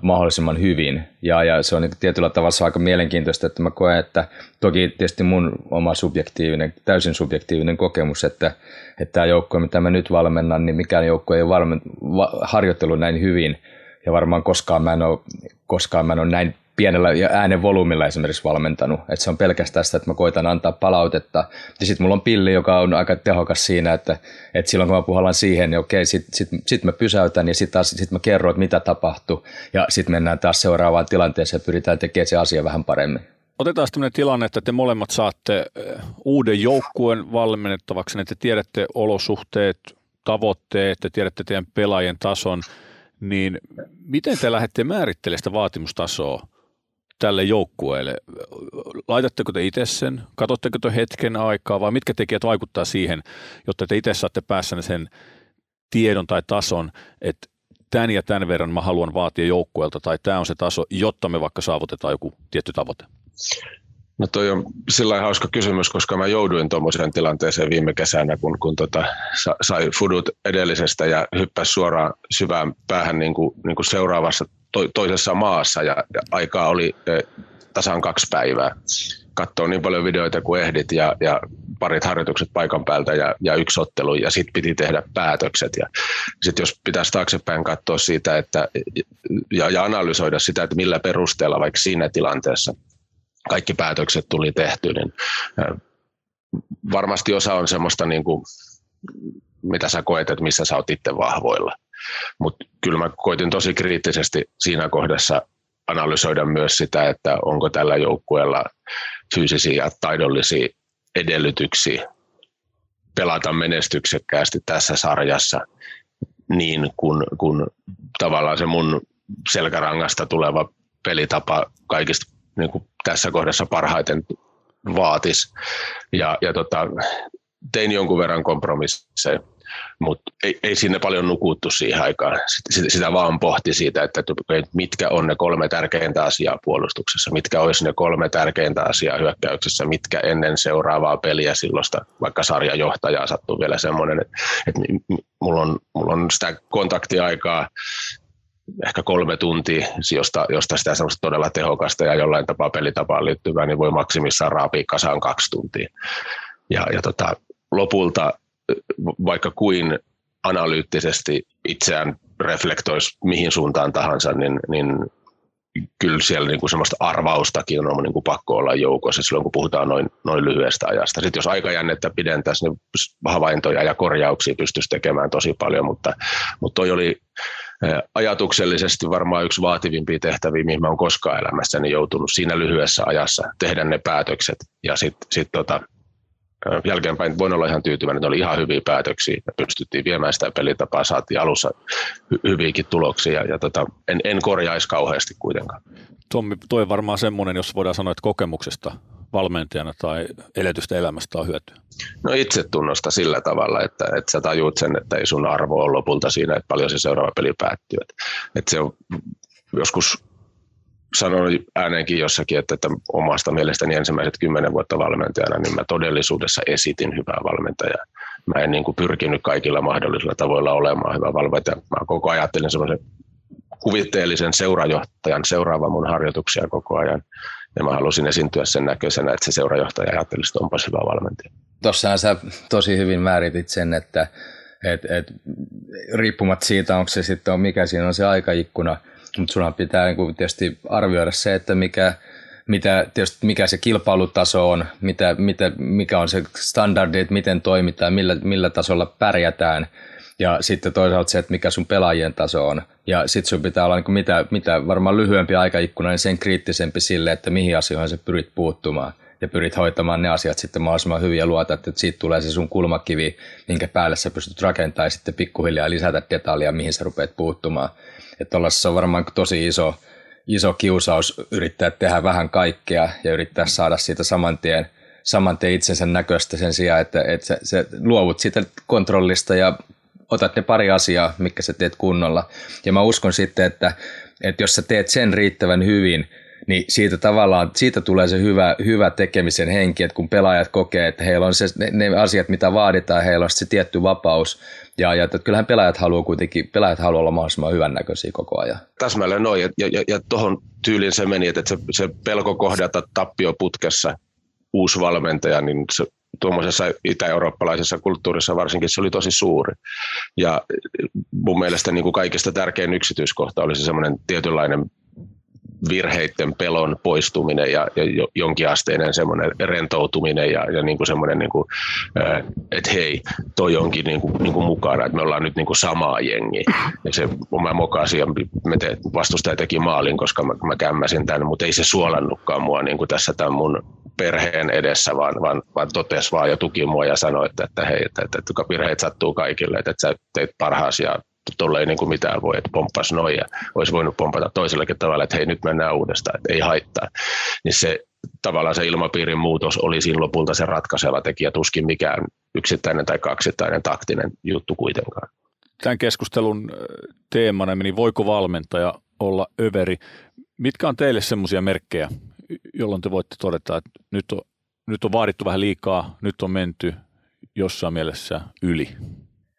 S3: mahdollisimman hyvin. Ja, ja se on tietyllä tavalla aika mielenkiintoista, että mä koen, että toki tietysti mun oma subjektiivinen, täysin subjektiivinen kokemus, että, että tämä joukkue, mitä mä nyt valmennan, niin mikään joukkue ei ole valmen, va, näin hyvin. Ja varmaan koskaan mä en ole, koskaan mä en ole näin pienellä äänen volyymilla esimerkiksi valmentanut. Et se on pelkästään sitä, että mä koitan antaa palautetta. Ja sitten mulla on pilli, joka on aika tehokas siinä, että, että silloin kun mä puhallan siihen, niin okei, sitten sit, sit mä pysäytän ja sitten sit mä kerron, että mitä tapahtui. Ja sitten mennään taas seuraavaan tilanteeseen ja pyritään tekemään se asia vähän paremmin.
S2: Otetaan tämmöinen tilanne, että te molemmat saatte eh, uuden joukkueen valmennettavaksi, että te tiedätte olosuhteet, tavoitteet, te tiedätte teidän pelaajien tason, niin miten te lähdette määrittelemään sitä vaatimustasoa tälle joukkueelle? Laitatteko te itse sen, katsotteko te hetken aikaa vai mitkä tekijät vaikuttaa siihen, jotta te itse saatte päässä sen tiedon tai tason, että tämän ja tämän verran mä haluan vaatia joukkueelta tai tämä on se taso, jotta me vaikka saavutetaan joku tietty tavoite?
S5: No toi on sillä hauska kysymys, koska mä jouduin tuommoiseen tilanteeseen viime kesänä, kun, kun tota, sai fudut edellisestä ja hyppäsi suoraan syvään päähän niin kuin, niin kuin seuraavassa to, toisessa maassa ja, ja aikaa oli tasan kaksi päivää. Katsoa niin paljon videoita kuin ehdit ja, ja parit harjoitukset paikan päältä ja, ja yksi ottelu ja sitten piti tehdä päätökset. Ja sitten jos pitäisi taaksepäin katsoa siitä että, ja, ja analysoida sitä, että millä perusteella vaikka siinä tilanteessa kaikki päätökset tuli tehty, niin varmasti osa on semmoista, niin kuin, mitä sä koet, että missä sä oot itse vahvoilla. Mutta kyllä mä koitin tosi kriittisesti siinä kohdassa analysoida myös sitä, että onko tällä joukkueella fyysisiä ja taidollisia edellytyksiä pelata menestyksekkäästi tässä sarjassa niin kuin kun tavallaan se mun selkärangasta tuleva pelitapa kaikista niin kuin tässä kohdassa parhaiten vaatisi. Ja, ja tota, tein jonkun verran kompromisseja mutta ei, ei sinne paljon nukuttu siihen aikaan. Sitä, sitä vaan pohti siitä, että mitkä on ne kolme tärkeintä asiaa puolustuksessa, mitkä olisi ne kolme tärkeintä asiaa hyökkäyksessä, mitkä ennen seuraavaa peliä silloista, vaikka sarjajohtajaa sattuu vielä semmoinen, että, että mulla, on, mulla on sitä kontaktiaikaa ehkä kolme tuntia, josta, josta sitä semmoista todella tehokasta ja jollain tapaa pelitapaan liittyvää, niin voi maksimissaan raapia kasaan kaksi tuntia. Ja, ja tota, lopulta vaikka kuin analyyttisesti itseään reflektoisi mihin suuntaan tahansa, niin, niin kyllä siellä niin kuin semmoista arvaustakin on niin kuin pakko olla joukossa silloin, kun puhutaan noin, noin lyhyestä ajasta. Sitten jos aikajännettä pidentäisi, niin havaintoja ja korjauksia pystyisi tekemään tosi paljon, mutta, mutta toi oli ajatuksellisesti varmaan yksi vaativimpia tehtäviä, mihin mä olen koskaan elämässäni joutunut siinä lyhyessä ajassa tehdä ne päätökset ja sitten sit tota, jälkeenpäin voin olla ihan tyytyväinen, että oli ihan hyviä päätöksiä ja pystyttiin viemään sitä pelitapaa, saatiin alussa hy- hyviäkin tuloksia ja tota, en, en korjaisi kauheasti kuitenkaan.
S2: Tommi, toi varmaan semmoinen, jos voidaan sanoa, että kokemuksesta valmentajana tai eletystä elämästä on hyötyä?
S5: No itse tunnosta sillä tavalla, että, että sä tajuut sen, että ei sun arvo ole lopulta siinä, että paljon se seuraava peli päättyy. Että, että se on joskus sanoin ääneenkin jossakin, että, että omasta mielestäni ensimmäiset kymmenen vuotta valmentajana, niin mä todellisuudessa esitin hyvää valmentajaa. Mä en niin kuin pyrkinyt kaikilla mahdollisilla tavoilla olemaan hyvä valmentaja. Mä koko ajan ajattelin semmoisen kuvitteellisen seurajohtajan seuraava mun harjoituksia koko ajan. Ja mä halusin esiintyä sen näköisenä, että se seurajohtaja ajattelisi, että onpas hyvä valmentaja.
S3: Tuossahan sä tosi hyvin määritit sen, että et, et, riippumatta siitä, onko se sitten on, mikä siinä on se aikaikkuna – mutta sunhan pitää niin kuin tietysti arvioida se, että mikä, mitä, tietysti mikä se kilpailutaso on, mitä, mitä, mikä on se standardi, että miten toimitaan, millä, millä tasolla pärjätään. Ja sitten toisaalta se, että mikä sun pelaajien taso on. Ja sitten sun pitää olla niin mitä, mitä varmaan lyhyempi aikaikkuna, niin sen kriittisempi sille, että mihin asioihin sä pyrit puuttumaan. Ja pyrit hoitamaan ne asiat sitten mahdollisimman hyvin ja luotat, että siitä tulee se sun kulmakivi, minkä päälle sä pystyt rakentamaan ja sitten pikkuhiljaa lisätä detaljia, mihin sä rupeat puuttumaan. Että on varmaan tosi iso, iso kiusaus yrittää tehdä vähän kaikkea ja yrittää saada siitä saman tien, saman tien itsensä näköistä sen sijaan, että, että sä, sä luovut siitä kontrollista ja otat ne pari asiaa, mikä sä teet kunnolla. Ja mä uskon sitten, että, että jos sä teet sen riittävän hyvin, niin siitä tavallaan, siitä tulee se hyvä, hyvä tekemisen henki, että kun pelaajat kokee, että heillä on se, ne, ne asiat, mitä vaaditaan, heillä on se tietty vapaus, ja, ja että kyllähän pelaajat haluaa kuitenkin, pelaajat haluaa olla mahdollisimman hyvännäköisiä koko ajan.
S5: Täsmälleen noin, ja, ja, ja tuohon tyyliin se meni, että se, se pelko kohdata tappioputkessa uusi valmentaja, niin se tuommoisessa itä-eurooppalaisessa kulttuurissa varsinkin se oli tosi suuri. Ja mun mielestä niin kuin kaikista tärkein yksityiskohta oli se semmoinen tietynlainen virheiden pelon poistuminen ja, ja jonkinasteinen semmoinen rentoutuminen ja, ja niin kuin semmoinen, niin kuin, että hei, toi onkin niin kuin, niin kuin mukana, että me ollaan nyt niin kuin samaa jengiä. Ja se, mä mokasin ja me te, vastustaja teki maalin, koska mä, mä kämmäsin tänne, mutta ei se suolannutkaan mua niin kuin tässä tämän mun perheen edessä, vaan, vaan, vaan totesi vaan ja tuki mua ja sanoi, että, että hei, että, että, että virheet sattuu kaikille, että, että sä teit parhaasi ja tuolla ei niin kuin mitään voi, että pomppas noin ja olisi voinut pompata toisellakin tavalla, että hei nyt mennään uudestaan, että ei haittaa. Niin se tavallaan se ilmapiirin muutos oli siinä lopulta se ratkaiseva tekijä, tuskin mikään yksittäinen tai kaksittainen taktinen juttu kuitenkaan.
S2: Tämän keskustelun teemana meni, voiko valmentaja olla överi. Mitkä on teille semmoisia merkkejä, jolloin te voitte todeta, että nyt on, nyt on vaadittu vähän liikaa, nyt on menty jossain mielessä yli?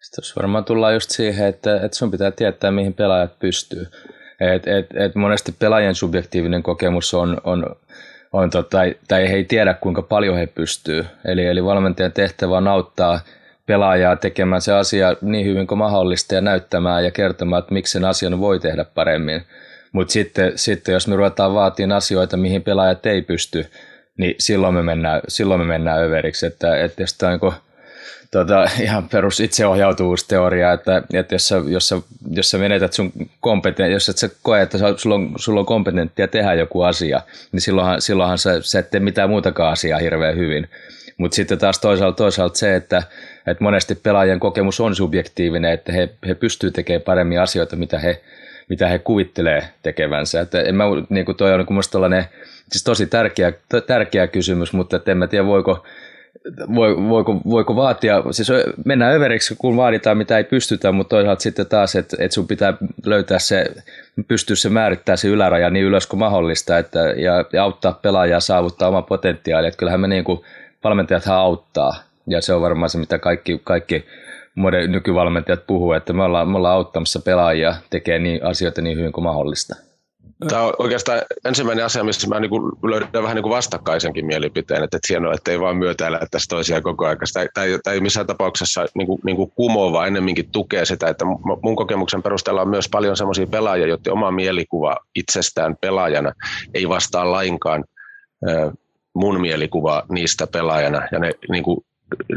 S3: Sitten varmaan tullaan just siihen, että, että sun pitää tietää, mihin pelaajat pystyy. Et, et, et monesti pelaajien subjektiivinen kokemus on, on, on tota, tai he ei tiedä, kuinka paljon he pystyy. Eli, eli valmentajan tehtävä on auttaa pelaajaa tekemään se asia niin hyvin kuin mahdollista ja näyttämään ja kertomaan, että miksi sen asian voi tehdä paremmin. Mutta sitten, sitten jos me ruvetaan vaatimaan asioita, mihin pelaajat ei pysty, niin silloin me mennään, silloin me mennään överiksi. Että, että jos tämä on tota, ihan perus itseohjautuvuusteoria, että, että jos, sä, jos, sä, jos sä menetät sun kompetent, jos et sä koe, että sulla on, sulla on kompetenttia tehdä joku asia, niin silloinhan, silloinhan sä, sä et tee mitään muutakaan asiaa hirveän hyvin. Mutta sitten taas toisaalta, toisaalta se, että, että monesti pelaajien kokemus on subjektiivinen, että he, he pystyvät tekemään paremmin asioita, mitä he, mitä he kuvittelee tekevänsä. Että en mä, niin kuin toi on niin siis tosi tärkeä, tärkeä kysymys, mutta en mä tiedä, voiko, voiko, voiko vaatia, siis mennään överiksi, kun vaaditaan mitä ei pystytä, mutta toisaalta sitten taas, että, että sun pitää löytää se, pystyä se määrittää se yläraja niin ylös kuin mahdollista että, ja, ja auttaa pelaajaa saavuttaa oma potentiaali. Että kyllähän me niin kuin, valmentajathan auttaa ja se on varmaan se, mitä kaikki, kaikki nykyvalmentajat puhuu, että me ollaan, me ollaan auttamassa pelaajia tekemään niin, asioita niin hyvin kuin mahdollista.
S5: Tämä on oikeastaan ensimmäinen asia, missä mä niin löydän vähän niin vastakkaisenkin mielipiteen, että, että hienoa, että ei vaan myötäillä tässä toisia koko ajan. Tai, tai, tai missään tapauksessa niin kuin, niin kuin kumoa, vaan ennemminkin tukee sitä, että mun kokemuksen perusteella on myös paljon sellaisia pelaajia, joiden oma mielikuva itsestään pelaajana ei vastaa lainkaan mun mielikuva niistä pelaajana. Ja ne, niin kuin,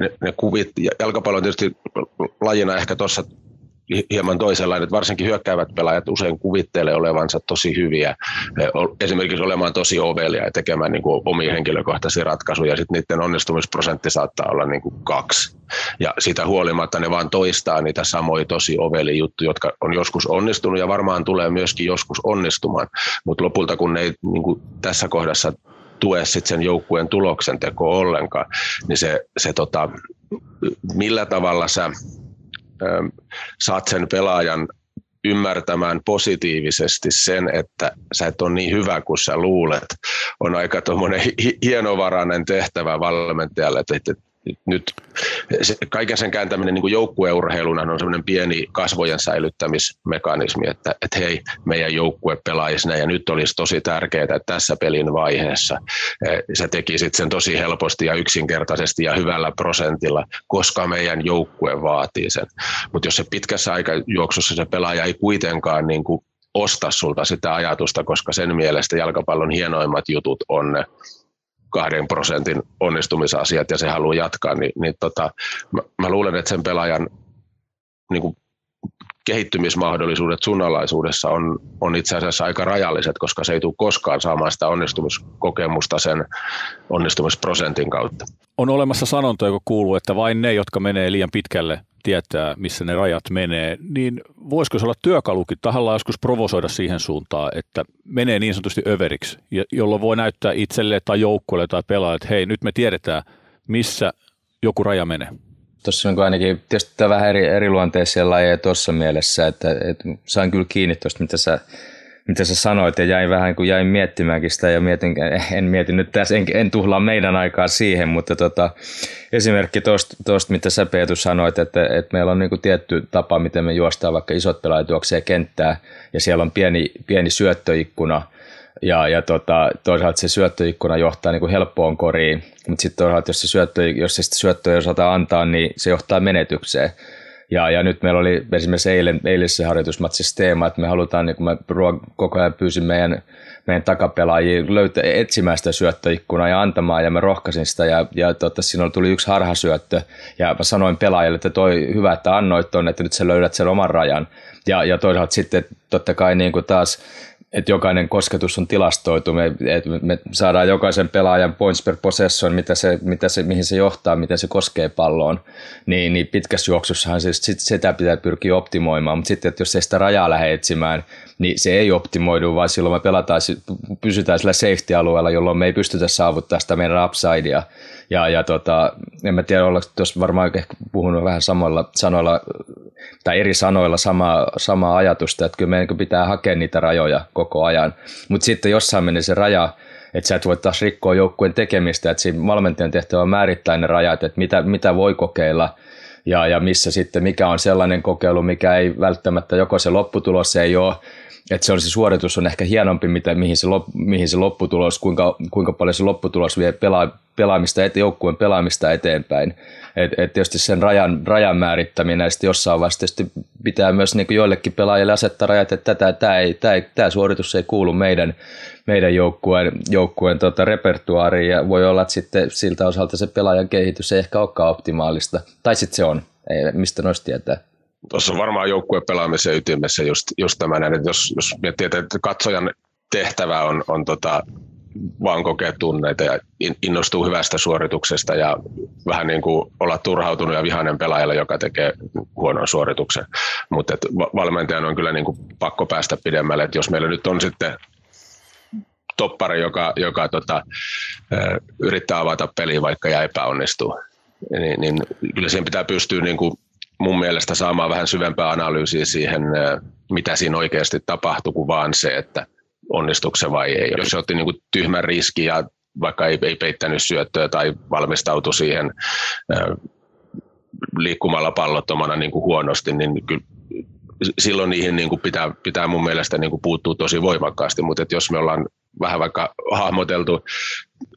S5: ne, ne kuvit, jalkapallo on tietysti lajina ehkä tuossa hieman toisenlainen, varsinkin hyökkäävät pelaajat usein kuvittelee olevansa tosi hyviä, esimerkiksi olemaan tosi ovelia ja tekemään niin kuin omia henkilökohtaisia ratkaisuja, ja sitten niiden onnistumisprosentti saattaa olla niin kuin kaksi. Ja sitä huolimatta ne vaan toistaa niitä samoja tosi oveli juttuja, jotka on joskus onnistunut ja varmaan tulee myöskin joskus onnistumaan, mutta lopulta kun ne ei niin kuin tässä kohdassa tue sit sen joukkueen tuloksen teko ollenkaan, niin se, se tota, millä tavalla sä saat sen pelaajan ymmärtämään positiivisesti sen, että sä et ole niin hyvä kuin sä luulet, on aika tuommoinen hienovarainen tehtävä valmentajalle, että nyt se, kaiken sen kääntäminen niin joukkueurheiluna on semmoinen pieni kasvojen säilyttämismekanismi, että, että hei, meidän joukkue pelaisi näin ja nyt olisi tosi tärkeää, että tässä pelin vaiheessa eh, se teki sen tosi helposti ja yksinkertaisesti ja hyvällä prosentilla, koska meidän joukkue vaatii sen. Mutta jos se pitkässä aikajuoksussa se pelaaja ei kuitenkaan niin kuin osta sulta sitä ajatusta, koska sen mielestä jalkapallon hienoimmat jutut on ne kahden prosentin onnistumisasiat ja se haluaa jatkaa, niin, niin tota, mä, mä luulen, että sen pelaajan niin kuin kehittymismahdollisuudet sunnalaisuudessa on, on itse asiassa aika rajalliset, koska se ei tule koskaan saamaan sitä onnistumiskokemusta sen onnistumisprosentin kautta.
S2: On olemassa sanonta, joka kuuluu, että vain ne, jotka menee liian pitkälle tietää, missä ne rajat menee, niin voisiko se olla työkalukin tahallaan joskus provosoida siihen suuntaan, että menee niin sanotusti överiksi, jolloin voi näyttää itselle tai joukkueelle tai pelaajalle, että hei, nyt me tiedetään, missä joku raja menee.
S3: Tuossa on ainakin tietysti vähän eri, eriluonteisia lajeja tuossa mielessä, että, että sain kyllä kiinni tuosta, mitä sä, mitä sä sanoit ja jäin vähän kun jäin miettimäänkin sitä ja mietin, en mieti nyt tässä, en, en tuhlaa meidän aikaa siihen, mutta tota, esimerkki tuosta, mitä sä Peetu sanoit, että, että meillä on niin tietty tapa, miten me juostaan vaikka isot pelaajat juoksee kenttää ja siellä on pieni, pieni syöttöikkuna ja, ja tota, toisaalta se syöttöikkuna johtaa niin kuin helppoon koriin, mutta sitten toisaalta jos se syöttö, jos se syöttö ei osata antaa, niin se johtaa menetykseen. Ja, ja nyt meillä oli esimerkiksi eilen, eilisessä harjoitusmatsissa teema, että me halutaan, niin kun me koko ajan pyysin meidän, meidän takapelaajia löytä, etsimään sitä syöttöikkunaa ja antamaan, ja mä rohkaisin sitä, ja, ja tota, siinä tuli yksi harhasyöttö, ja mä sanoin pelaajille, että toi hyvä, että annoit ton, että nyt sä löydät sen oman rajan. Ja, ja toisaalta sitten totta kai niin kuin taas että jokainen kosketus on tilastoitu, me, että me saadaan jokaisen pelaajan points per possession, mitä se, mitä se, mihin se johtaa, miten se koskee palloon, niin, niin pitkässä juoksussahan se, sit, sitä pitää pyrkiä optimoimaan, mutta sitten, että jos ei sitä rajaa lähde etsimään, niin se ei optimoidu, vaan silloin me pelataan, pysytään sillä safety-alueella, jolloin me ei pystytä saavuttaa sitä meidän upsidea, ja, ja tota, en mä tiedä, ollaanko tuossa varmaan ehkä puhunut vähän samoilla sanoilla tai eri sanoilla sama, sama ajatusta, että kyllä meidän pitää hakea niitä rajoja koko ajan. Mutta sitten jossain menee se raja, että sä et voi taas rikkoa joukkueen tekemistä, että siinä valmentajan tehtävä on määrittää ne rajat, että mitä, mitä voi kokeilla ja, ja missä sitten, mikä on sellainen kokeilu, mikä ei välttämättä, joko se lopputulos ei ole että se on se suoritus on ehkä hienompi, mitä, mihin, se lop, mihin se lopputulos, kuinka, kuinka paljon se lopputulos vie pela, pelaamista, et, joukkueen pelaamista eteenpäin. Et, et tietysti sen rajan, rajan määrittäminen, sitten jossain vaiheessa pitää myös niin joillekin pelaajille asettaa rajat, että tämä, tämä, ei, tämä, ei, tämä suoritus ei kuulu meidän, meidän joukkueen, joukkueen tota, repertuaariin, ja voi olla, että sitten siltä osalta se pelaajan kehitys ei ehkä olekaan optimaalista. Tai sitten se on, ei, mistä noista tietää
S5: tuossa on varmaan joukkueen pelaamisen ytimessä just, just tämä näin, että jos, jos miettii, että katsojan tehtävä on, on tota, vaan kokea tunneita ja innostuu hyvästä suorituksesta ja vähän niin kuin olla turhautunut ja vihainen pelaajalle, joka tekee huonon suorituksen. Mutta valmentajan on kyllä niin kuin pakko päästä pidemmälle, että jos meillä nyt on sitten toppari, joka, joka tota, yrittää avata peliä, vaikka ja epäonnistuu, niin, niin kyllä siihen pitää pystyä niin kuin mun mielestä saamaan vähän syvempää analyysiä siihen, mitä siinä oikeasti tapahtui, kuin vaan se, että onnistuiko se vai ei. Jos se otti niin kuin tyhmän riski ja vaikka ei, ei peittänyt syöttöä tai valmistautui siihen liikkumalla pallottomana niin kuin huonosti, niin kyllä silloin niihin niin kuin pitää, pitää mun mielestä niin kuin puuttua tosi voimakkaasti, mutta jos me ollaan vähän vaikka hahmoteltu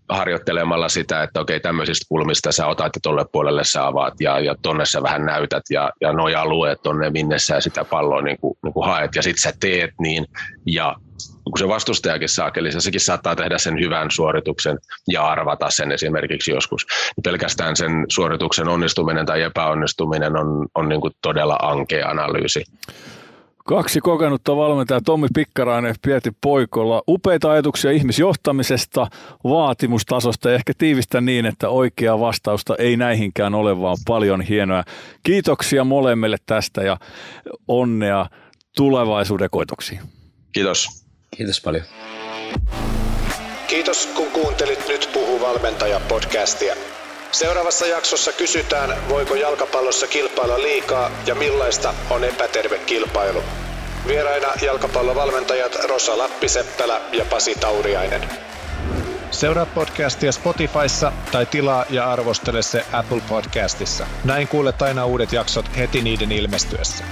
S5: harjoittelemalla sitä, että okei tämmöisistä kulmista sä otat ja tuolle puolelle sä avaat ja, ja tonne sä vähän näytät ja, ja noi alueet on ne, minne sä sitä palloa niin kuin, niin kuin haet ja sit sä teet niin ja kun se vastustajakin saa, eli sekin saattaa tehdä sen hyvän suorituksen ja arvata sen esimerkiksi joskus. Pelkästään sen suorituksen onnistuminen tai epäonnistuminen on, on niin kuin todella ankea analyysi.
S2: Kaksi kokenutta valmentajaa, Tommi Pikkarainen ja Pieti Poikolla. Upeita ajatuksia ihmisjohtamisesta, vaatimustasosta ja ehkä tiivistä niin, että oikeaa vastausta ei näihinkään ole, vaan paljon hienoa. Kiitoksia molemmille tästä ja onnea tulevaisuuden koitoksiin.
S5: Kiitos.
S3: Kiitos paljon.
S4: Kiitos kun kuuntelit Nyt puhuu valmentaja podcastia. Seuraavassa jaksossa kysytään, voiko jalkapallossa kilpailla liikaa ja millaista on epäterve kilpailu. Vieraina jalkapallovalmentajat Rosa Lappiseppälä ja Pasi Tauriainen. Seuraa podcastia Spotifyssa tai tilaa ja arvostele se Apple Podcastissa. Näin kuulet aina uudet jaksot heti niiden ilmestyessä.